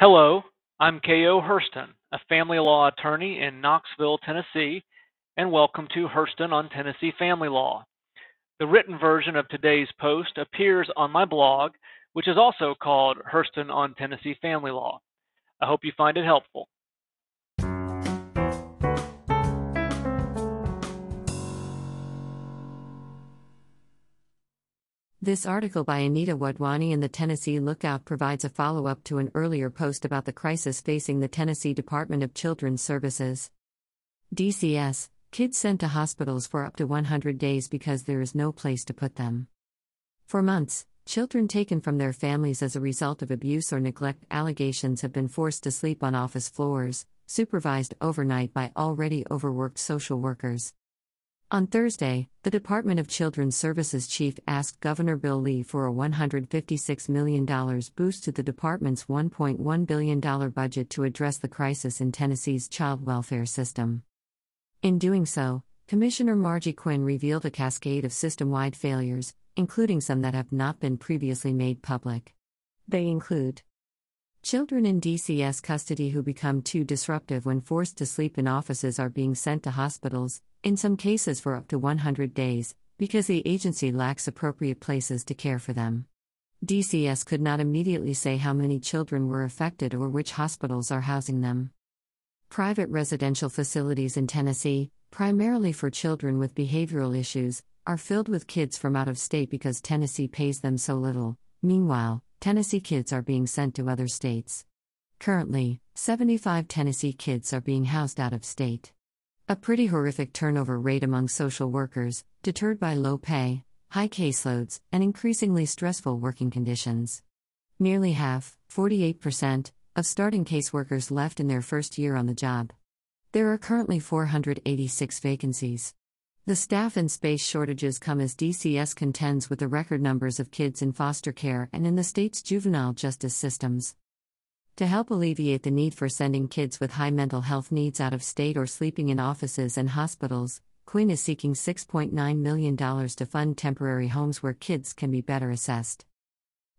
Hello, I'm K.O. Herston, a family law attorney in Knoxville, Tennessee, and welcome to Herston on Tennessee Family Law. The written version of today's post appears on my blog, which is also called Herston on Tennessee Family Law. I hope you find it helpful. This article by Anita Wadhwani in the Tennessee Lookout provides a follow up to an earlier post about the crisis facing the Tennessee Department of Children's Services. DCS Kids sent to hospitals for up to 100 days because there is no place to put them. For months, children taken from their families as a result of abuse or neglect allegations have been forced to sleep on office floors, supervised overnight by already overworked social workers. On Thursday, the Department of Children's Services chief asked Governor Bill Lee for a $156 million boost to the department's $1.1 billion budget to address the crisis in Tennessee's child welfare system. In doing so, Commissioner Margie Quin revealed a cascade of system wide failures, including some that have not been previously made public. They include Children in DCS custody who become too disruptive when forced to sleep in offices are being sent to hospitals, in some cases for up to 100 days, because the agency lacks appropriate places to care for them. DCS could not immediately say how many children were affected or which hospitals are housing them. Private residential facilities in Tennessee, primarily for children with behavioral issues, are filled with kids from out of state because Tennessee pays them so little. Meanwhile, Tennessee kids are being sent to other states. Currently, 75 Tennessee kids are being housed out of state. A pretty horrific turnover rate among social workers, deterred by low pay, high caseloads, and increasingly stressful working conditions. Nearly half, 48%, of starting caseworkers left in their first year on the job. There are currently 486 vacancies. The staff and space shortages come as DCS contends with the record numbers of kids in foster care and in the state's juvenile justice systems. To help alleviate the need for sending kids with high mental health needs out of state or sleeping in offices and hospitals, Quin is seeking $6.9 million to fund temporary homes where kids can be better assessed.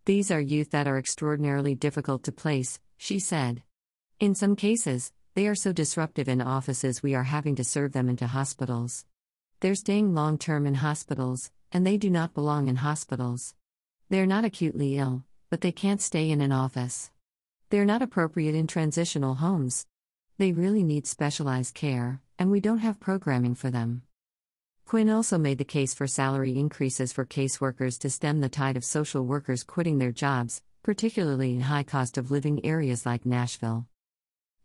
These are youth that are extraordinarily difficult to place, she said. In some cases, they are so disruptive in offices we are having to serve them into hospitals. They're staying long term in hospitals, and they do not belong in hospitals. They're not acutely ill, but they can't stay in an office. They're not appropriate in transitional homes. They really need specialized care, and we don't have programming for them. Quin also made the case for salary increases for caseworkers to stem the tide of social workers quitting their jobs, particularly in high cost of living areas like Nashville.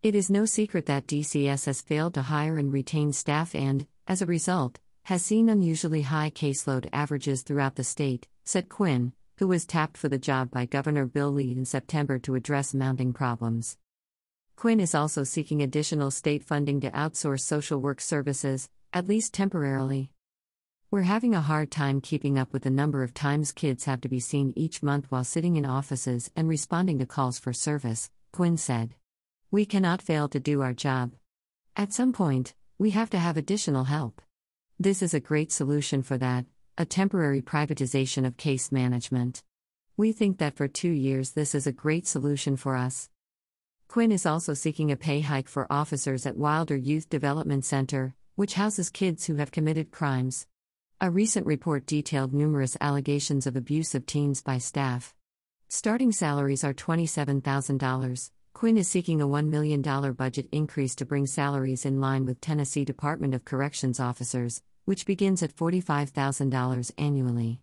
It is no secret that DCS has failed to hire and retain staff and, as a result, has seen unusually high caseload averages throughout the state, said Quin, who was tapped for the job by Governor Bill Lee in September to address mounting problems. Quin is also seeking additional state funding to outsource social work services, at least temporarily. We're having a hard time keeping up with the number of times kids have to be seen each month while sitting in offices and responding to calls for service, Quin said. We cannot fail to do our job. At some point, we have to have additional help. This is a great solution for that a temporary privatization of case management. We think that for two years this is a great solution for us. Quin is also seeking a pay hike for officers at Wilder Youth Development Center, which houses kids who have committed crimes. A recent report detailed numerous allegations of abuse of teens by staff. Starting salaries are $27,000. Quin is seeking a $1 million budget increase to bring salaries in line with Tennessee Department of Corrections officers, which begins at $45,000 annually.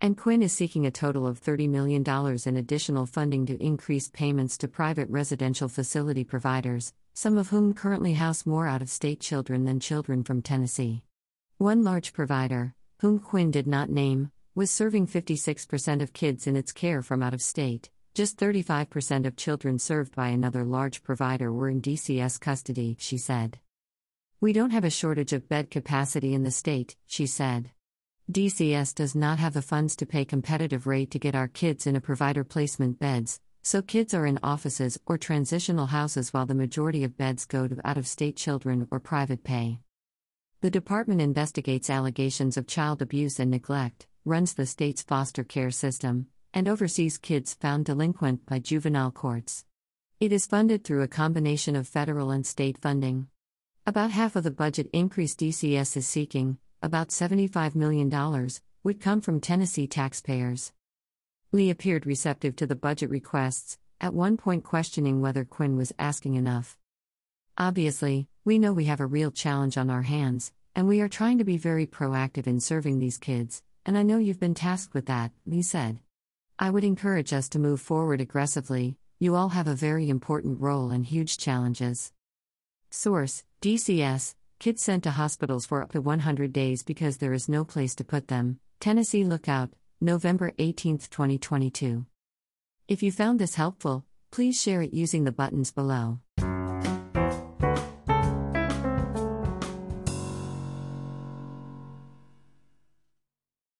And Quin is seeking a total of $30 million in additional funding to increase payments to private residential facility providers, some of whom currently house more out of state children than children from Tennessee. One large provider, whom Quin did not name, was serving 56% of kids in its care from out of state. Just 35% of children served by another large provider were in DCS custody, she said. We don't have a shortage of bed capacity in the state, she said. DCS does not have the funds to pay competitive rate to get our kids in a provider placement beds, so kids are in offices or transitional houses while the majority of beds go to out of state children or private pay. The department investigates allegations of child abuse and neglect, runs the state's foster care system, and oversees kids found delinquent by juvenile courts. It is funded through a combination of federal and state funding. About half of the budget increase DCS is seeking, about $75 million, would come from Tennessee taxpayers. Lee appeared receptive to the budget requests, at one point questioning whether Quin was asking enough. Obviously, we know we have a real challenge on our hands, and we are trying to be very proactive in serving these kids, and I know you've been tasked with that, Lee said. I would encourage us to move forward aggressively, you all have a very important role and huge challenges. Source DCS Kids sent to hospitals for up to 100 days because there is no place to put them. Tennessee Lookout, November 18, 2022. If you found this helpful, please share it using the buttons below.